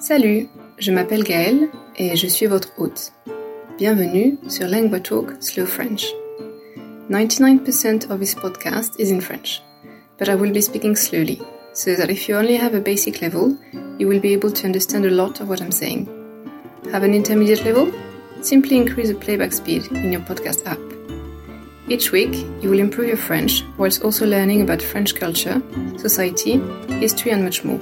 Salut, je m'appelle Gaëlle et je suis votre hôte. Bienvenue sur Lingua Talk Slow French. 99% of this podcast is in French, but I will be speaking slowly, so that if you only have a basic level, you will be able to understand a lot of what I'm saying. Have an intermediate level? Simply increase the playback speed in your podcast app. Each week, you will improve your French whilst also learning about French culture, society, history, and much more.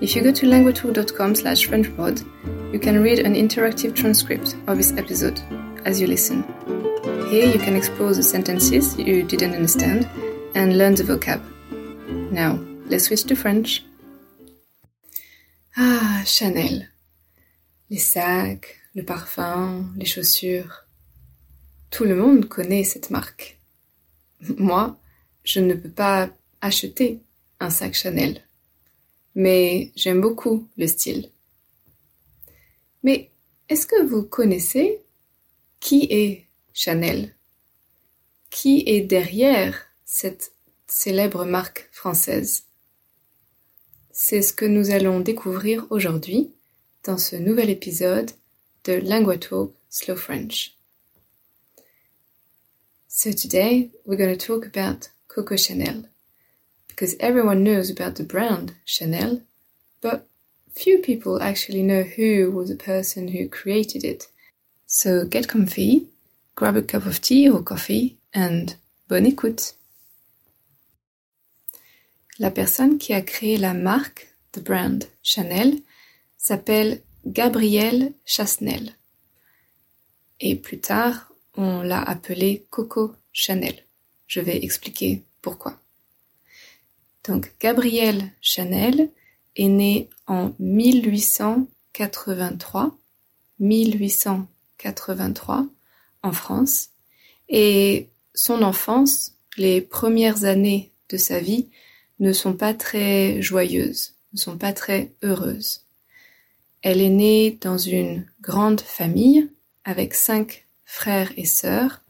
If you go to languagetalk.com slash frenchpod, you can read an interactive transcript of this episode as you listen. Here you can explore the sentences you didn't understand and learn the vocab. Now, let's switch to French. Ah, Chanel. Les sacs, le parfum, les chaussures. Tout le monde connaît cette marque. Moi, je ne peux pas acheter un sac Chanel. Mais j'aime beaucoup le style. Mais est-ce que vous connaissez qui est Chanel? Qui est derrière cette célèbre marque française? C'est ce que nous allons découvrir aujourd'hui dans ce nouvel épisode de Linguatalk Slow French. So today we're going to talk about Coco Chanel because everyone knows about the brand Chanel, but few people actually know who was the person who created it. So get comfy, grab a cup of tea or coffee, and bonne écoute. La personne qui a créé la marque, the brand Chanel, s'appelle Gabrielle Chasnel. Et plus tard, on l'a appelé Coco Chanel. Je vais expliquer pourquoi. Donc, Gabrielle Chanel est née en 1883, 1883 en France, et son enfance, les premières années de sa vie, ne sont pas très joyeuses, ne sont pas très heureuses. Elle est née dans une grande famille avec cinq frères et sœurs,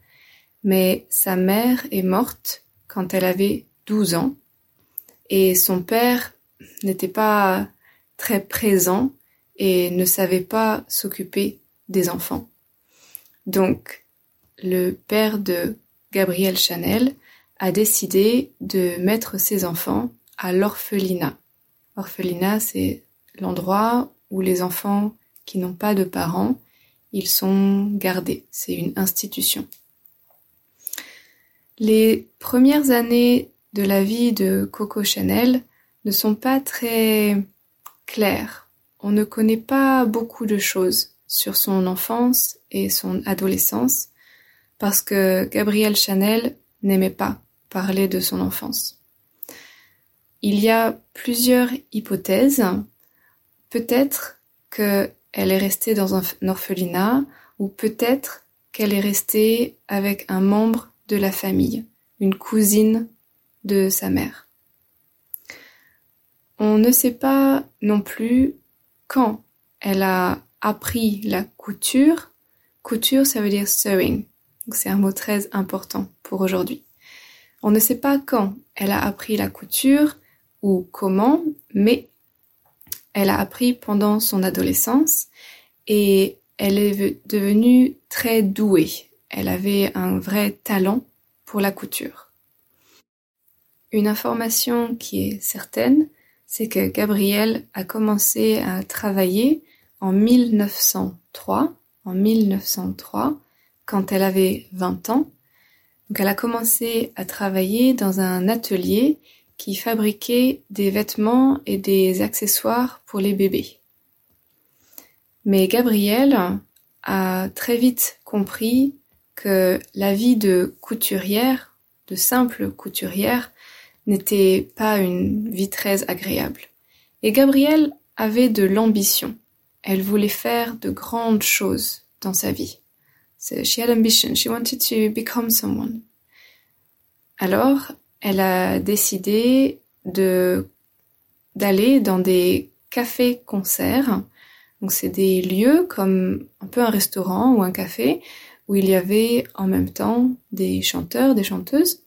mais sa mère est morte quand elle avait 12 ans et son père n'était pas très présent et ne savait pas s'occuper des enfants. Donc, le père de Gabrielle Chanel a décidé de mettre ses enfants à l'orphelinat. Orphelinat, c'est l'endroit où les enfants qui n'ont pas de parents ils sont gardés. C'est une institution. Les premières années de la vie de Coco Chanel ne sont pas très claires. On ne connaît pas beaucoup de choses sur son enfance et son adolescence parce que Gabrielle Chanel n'aimait pas parler de son enfance. Il y a plusieurs hypothèses. Peut-être que elle est restée dans un orphelinat ou peut-être qu'elle est restée avec un membre de la famille, une cousine de sa mère. On ne sait pas non plus quand elle a appris la couture. Couture, ça veut dire sewing. C'est un mot très important pour aujourd'hui. On ne sait pas quand elle a appris la couture ou comment, mais elle a appris pendant son adolescence et elle est devenue très douée. Elle avait un vrai talent pour la couture. Une information qui est certaine, c'est que Gabrielle a commencé à travailler en 1903, en 1903, quand elle avait 20 ans. Donc elle a commencé à travailler dans un atelier qui fabriquait des vêtements et des accessoires pour les bébés. Mais Gabrielle a très vite compris que la vie de couturière, de simple couturière, n'était pas une vie très agréable. Et Gabrielle avait de l'ambition. Elle voulait faire de grandes choses dans sa vie. she had ambition. She wanted to become someone. Alors, elle a décidé de d'aller dans des cafés-concerts. Donc c'est des lieux comme un peu un restaurant ou un café où il y avait en même temps des chanteurs, des chanteuses.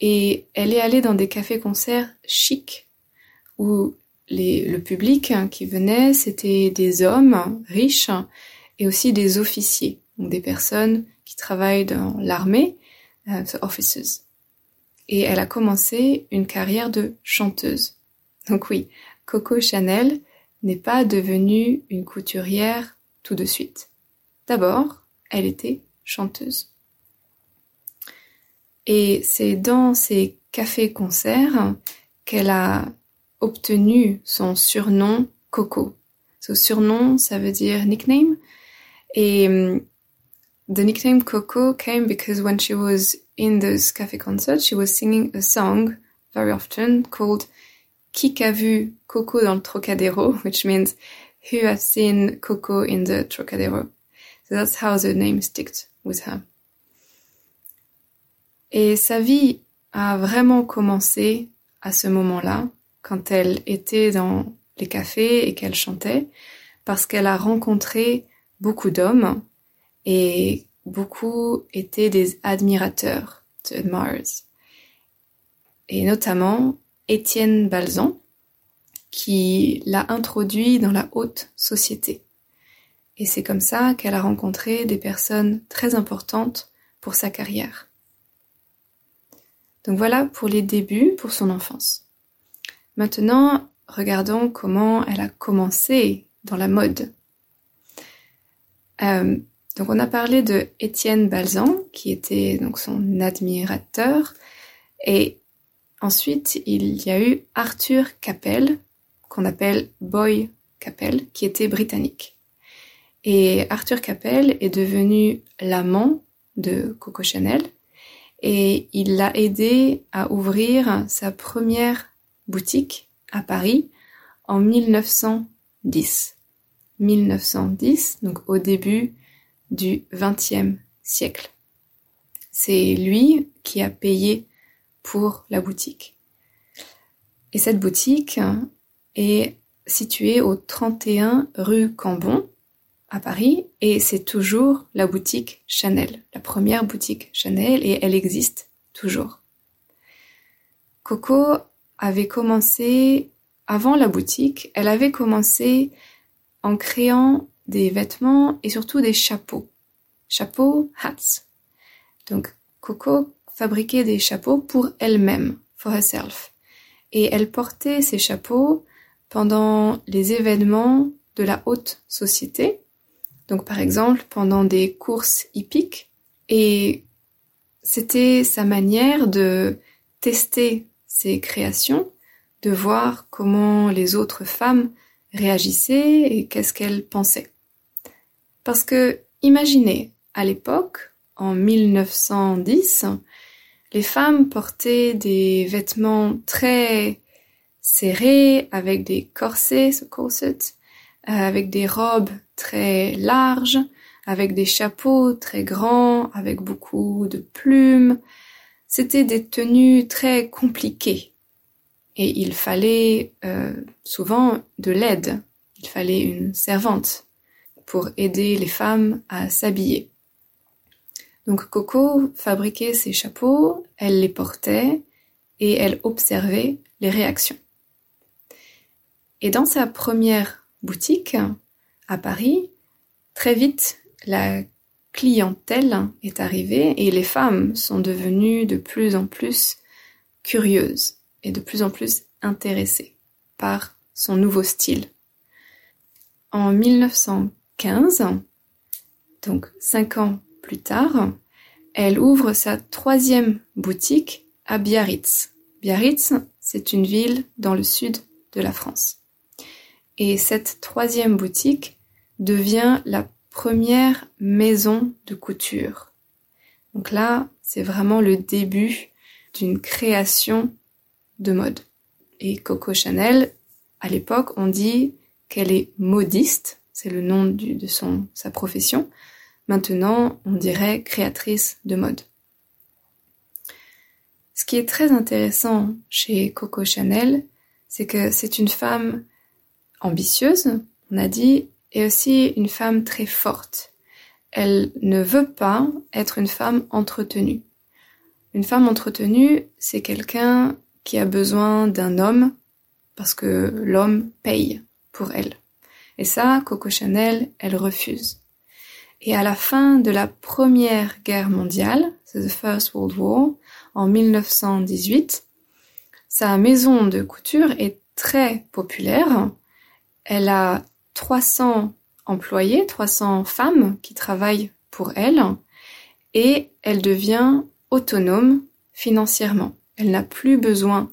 Et elle est allée dans des cafés-concerts chics où le public qui venait, c'était des hommes riches et aussi des officiers, donc des personnes qui travaillent dans l'armée, euh, officers. Et elle a commencé une carrière de chanteuse. Donc oui, Coco Chanel n'est pas devenue une couturière tout de suite. D'abord, elle était chanteuse. Et c'est dans ces cafés-concerts qu'elle a obtenu son surnom Coco. Son surnom, ça veut dire nickname. Et um, the nickname Coco came because when she was in those cafe concerts, she was singing a song very often called Qui a vu Coco dans le Trocadéro, which means who has seen Coco in the Trocadéro. So that's how the name sticked with her. Et sa vie a vraiment commencé à ce moment-là, quand elle était dans les cafés et qu'elle chantait, parce qu'elle a rencontré beaucoup d'hommes et beaucoup étaient des admirateurs, de admirers. Et notamment Étienne Balzan, qui l'a introduit dans la haute société. Et c'est comme ça qu'elle a rencontré des personnes très importantes pour sa carrière. Donc voilà pour les débuts, pour son enfance. Maintenant, regardons comment elle a commencé dans la mode. Euh, donc on a parlé de Étienne Balzan, qui était donc son admirateur, et ensuite il y a eu Arthur Capel, qu'on appelle Boy Capel, qui était britannique. Et Arthur Capel est devenu l'amant de Coco Chanel, et il l'a aidé à ouvrir sa première boutique à Paris en 1910. 1910, donc au début du XXe siècle. C'est lui qui a payé pour la boutique. Et cette boutique est située au 31 rue Cambon à Paris et c'est toujours la boutique Chanel, la première boutique Chanel et elle existe toujours. Coco avait commencé avant la boutique, elle avait commencé en créant des vêtements et surtout des chapeaux. Chapeaux, hats. Donc Coco fabriquait des chapeaux pour elle-même, for herself. Et elle portait ces chapeaux pendant les événements de la haute société. Donc par exemple pendant des courses hippiques. Et c'était sa manière de tester ses créations, de voir comment les autres femmes réagissaient et qu'est-ce qu'elles pensaient. Parce que, imaginez, à l'époque, en 1910, les femmes portaient des vêtements très serrés, avec des corsets, euh, avec des robes très larges, avec des chapeaux très grands, avec beaucoup de plumes. C'était des tenues très compliquées. Et il fallait euh, souvent de l'aide. Il fallait une servante pour aider les femmes à s'habiller. Donc Coco fabriquait ses chapeaux, elle les portait et elle observait les réactions. Et dans sa première boutique à Paris, très vite la clientèle est arrivée et les femmes sont devenues de plus en plus curieuses et de plus en plus intéressées par son nouveau style. En 1900 15, donc cinq ans plus tard, elle ouvre sa troisième boutique à Biarritz. Biarritz, c'est une ville dans le sud de la France. Et cette troisième boutique devient la première maison de couture. Donc là, c'est vraiment le début d'une création de mode. Et Coco Chanel, à l'époque, on dit qu'elle est modiste, c'est le nom de sa profession. Maintenant, on dirait créatrice de mode. Ce qui est très intéressant chez Coco Chanel, c'est que c'est une femme ambitieuse, on a dit, et aussi une femme très forte. Elle ne veut pas être une femme entretenue. Une femme entretenue, c'est quelqu'un qui a besoin d'un homme parce que l'homme paye pour elle. Et ça, Coco Chanel, elle refuse. Et à la fin de la première guerre mondiale, c'est the First World War, en 1918, sa maison de couture est très populaire. Elle a 300 employés, 300 femmes qui travaillent pour elle et elle devient autonome financièrement. Elle n'a plus besoin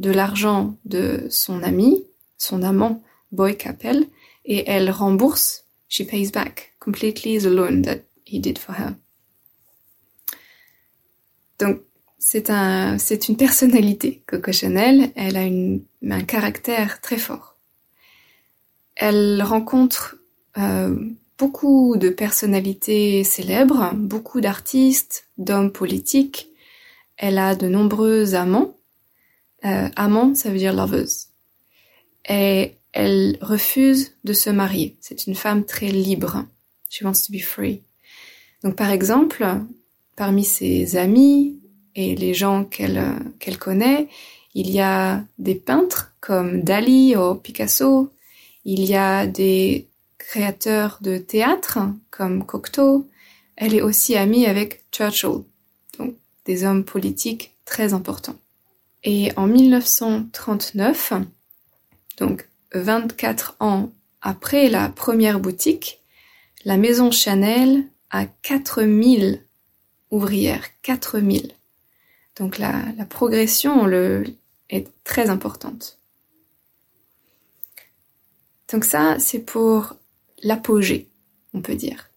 de l'argent de son ami, son amant Boy Capel, et elle rembourse, she pays back completely the loan that he did for her. Donc, c'est un, c'est une personnalité, Coco Chanel. Elle a une, un caractère très fort. Elle rencontre euh, beaucoup de personnalités célèbres, beaucoup d'artistes, d'hommes politiques. Elle a de nombreux amants. Euh, amants, ça veut dire loveuse. Et elle refuse de se marier. C'est une femme très libre. She wants to be free. Donc par exemple, parmi ses amis et les gens qu'elle qu'elle connaît, il y a des peintres comme Dali ou Picasso. Il y a des créateurs de théâtre comme Cocteau. Elle est aussi amie avec Churchill, donc des hommes politiques très importants. Et en 1939, donc 24 ans après la première boutique, la maison Chanel a 4000 ouvrières, 4000. Donc la, progression est très importante. Donc ça, c'est pour l'apogée, on peut dire.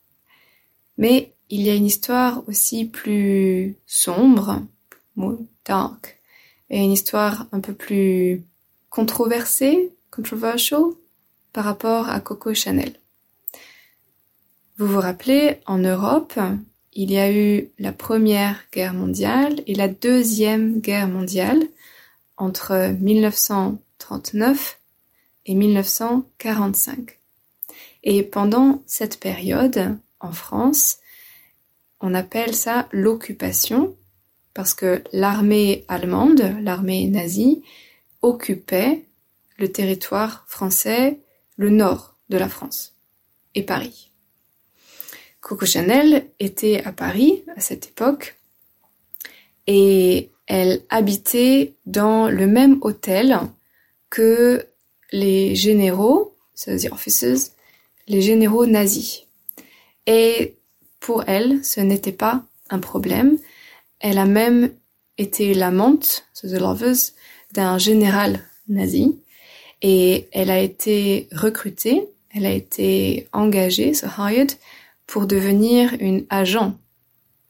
Mais il y a une histoire aussi plus sombre, dark, et une histoire un peu plus controversée, controversial, par rapport à Coco Chanel. Vous vous rappelez, en Europe, il y a eu la Première Guerre mondiale et la Deuxième Guerre mondiale entre 1939 et 1945. Et pendant cette période, en France, on appelle ça l'occupation parce que l'armée allemande, l'armée nazie, occupait le territoire français, le nord de la France et Paris. Coco Chanel était à Paris à cette époque et elle habitait dans le même hôtel que les généraux, c'est-à-dire officers, les généraux nazis. Et pour elle, ce n'était pas un problème. Elle a même été l'amante, the lovers, d'un général nazi. Et elle a été recrutée, elle a été engagée, so hired, pour devenir une agent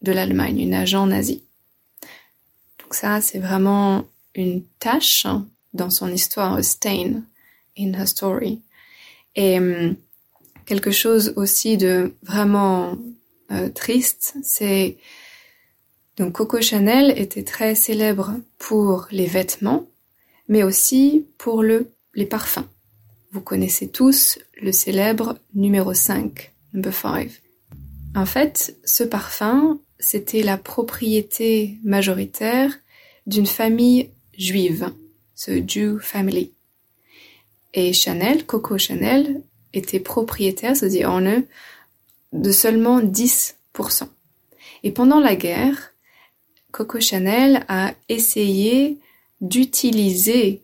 de l'Allemagne, une agent nazie. Donc ça, c'est vraiment une tâche dans son histoire, a stain in her story. Et hum, quelque chose aussi de vraiment euh, triste, c'est donc Coco Chanel était très célèbre pour les vêtements, mais aussi pour le, les parfums. Vous connaissez tous le célèbre numéro 5, number 5. En fait, ce parfum, c'était la propriété majoritaire d'une famille juive, ce Jew family. Et Chanel, Coco Chanel, était propriétaire, c'est-à-dire en eux, de seulement 10%. Et pendant la guerre, Coco Chanel a essayé d'utiliser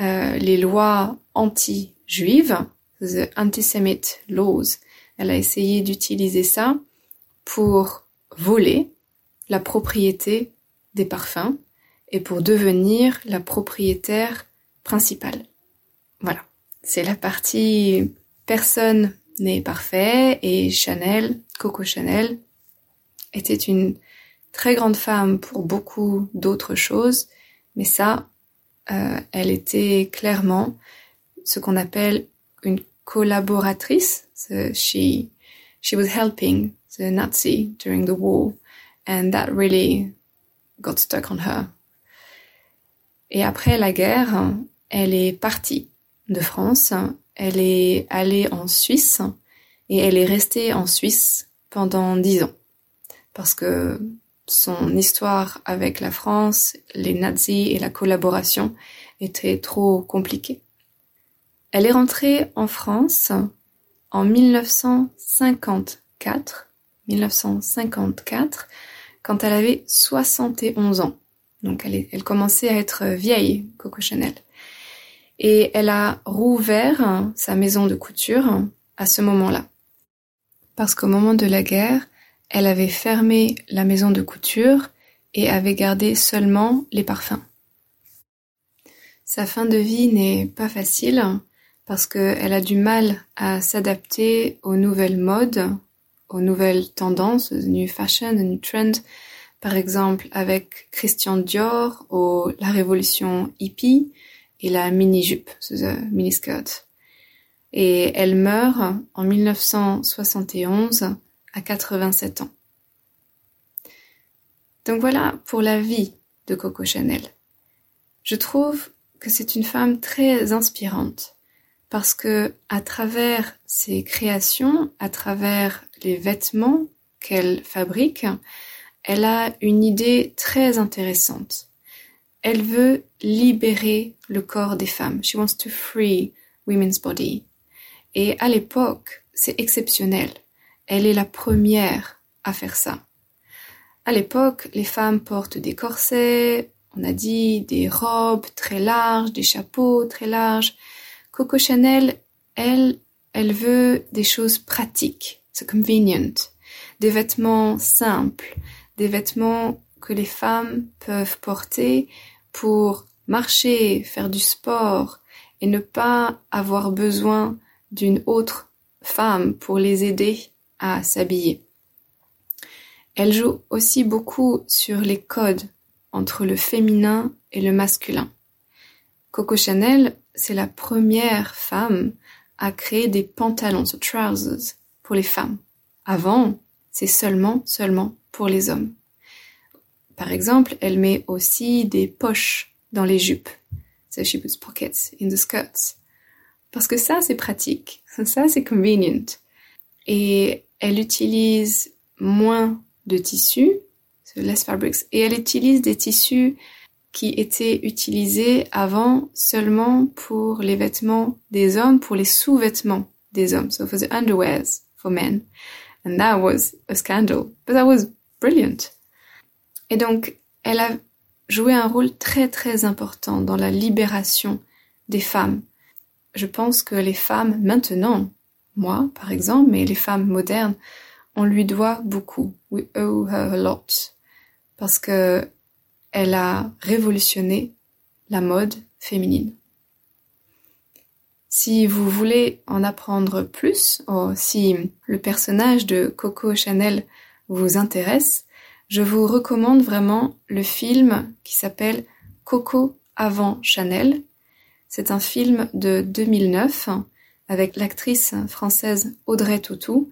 euh, les lois anti-juives, the anti-Semite laws, elle a essayé d'utiliser ça pour voler la propriété des parfums et pour devenir la propriétaire principale. C'est la partie personne n'est parfait et Chanel, Coco Chanel, était une très grande femme pour beaucoup d'autres choses, mais ça, euh, elle était clairement ce qu'on appelle une collaboratrice. She she was helping the Nazi during the war, and that really got stuck on her. Et après la guerre, elle est partie de France, elle est allée en Suisse et elle est restée en Suisse pendant dix ans parce que son histoire avec la France, les nazis et la collaboration était trop compliqué. Elle est rentrée en France en 1954, 1954, quand elle avait 71 ans. Donc elle, elle commençait à être vieille, Coco Chanel. Et elle a rouvert sa maison de couture à ce moment-là. Parce qu'au moment de la guerre, elle avait fermé la maison de couture et avait gardé seulement les parfums. Sa fin de vie n'est pas facile parce qu'elle a du mal à s'adapter aux nouvelles modes, aux nouvelles tendances, aux new fashion, aux new trends. Par exemple, avec Christian Dior, ou la révolution hippie et la mini-jupe, the mini-skirt. Et elle meurt en 1971 à 87 ans. Donc voilà pour la vie de Coco Chanel. Je trouve que c'est une femme très inspirante parce que à travers ses créations, à travers les vêtements qu'elle fabrique, elle a une idée très intéressante. Elle veut libérer le corps des femmes. She wants to free women's body. Et à l'époque, c'est exceptionnel. Elle est la première à faire ça. À l'époque, les femmes portent des corsets, on a dit des robes très larges, des chapeaux très larges, Coco Chanel, elle, elle veut des choses pratiques, c'est convenient, des vêtements simples, des vêtements que les femmes peuvent porter pour marcher, faire du sport et ne pas avoir besoin d'une autre femme pour les aider à s'habiller. Elle joue aussi beaucoup sur les codes entre le féminin et le masculin. Coco Chanel c'est la première femme à créer des pantalons, trousers, pour les femmes. Avant, c'est seulement, seulement pour les hommes. Par exemple, elle met aussi des poches dans les jupes. So she puts pockets in the skirts. Parce que ça, c'est pratique. Ça, c'est convenient. Et elle utilise moins de tissus, less fabrics, et elle utilise des tissus qui étaient utilisés avant seulement pour les vêtements des hommes, pour les sous-vêtements des hommes. So for the underwears for men. And that was a scandal. But that was brilliant. Et donc, elle a joué un rôle très très important dans la libération des femmes. Je pense que les femmes maintenant, moi par exemple, mais les femmes modernes, on lui doit beaucoup. We owe her a lot. Parce que elle a révolutionné la mode féminine. Si vous voulez en apprendre plus, ou si le personnage de Coco Chanel vous intéresse, je vous recommande vraiment le film qui s'appelle Coco avant Chanel. C'est un film de 2009 avec l'actrice française Audrey Tautou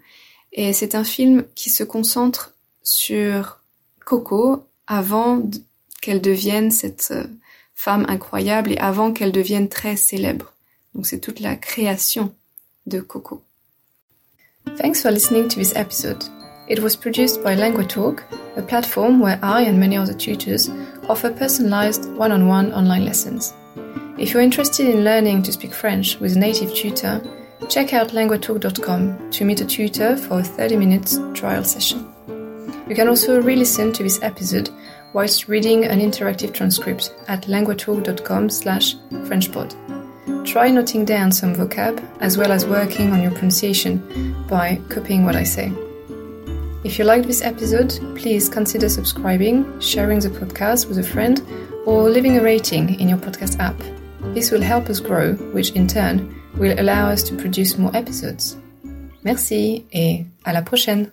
et c'est un film qui se concentre sur Coco avant qu'elle devienne cette euh, femme incroyable et avant qu'elle devienne très célèbre. Donc c'est toute la création de Coco. Thanks for listening to this episode. It was produced by LanguaTalk, a platform where I and many other tutors offer personalized one-on-one online lessons. If you're interested in learning to speak French with a native tutor, check out languatalk.com to meet a tutor for a 30 minutes trial session. You can also re-listen to this episode whilst reading an interactive transcript at languatalk.com slash frenchpod. Try noting down some vocab as well as working on your pronunciation by copying what I say. If you liked this episode, please consider subscribing, sharing the podcast with a friend, or leaving a rating in your podcast app. This will help us grow, which in turn will allow us to produce more episodes. Merci et à la prochaine!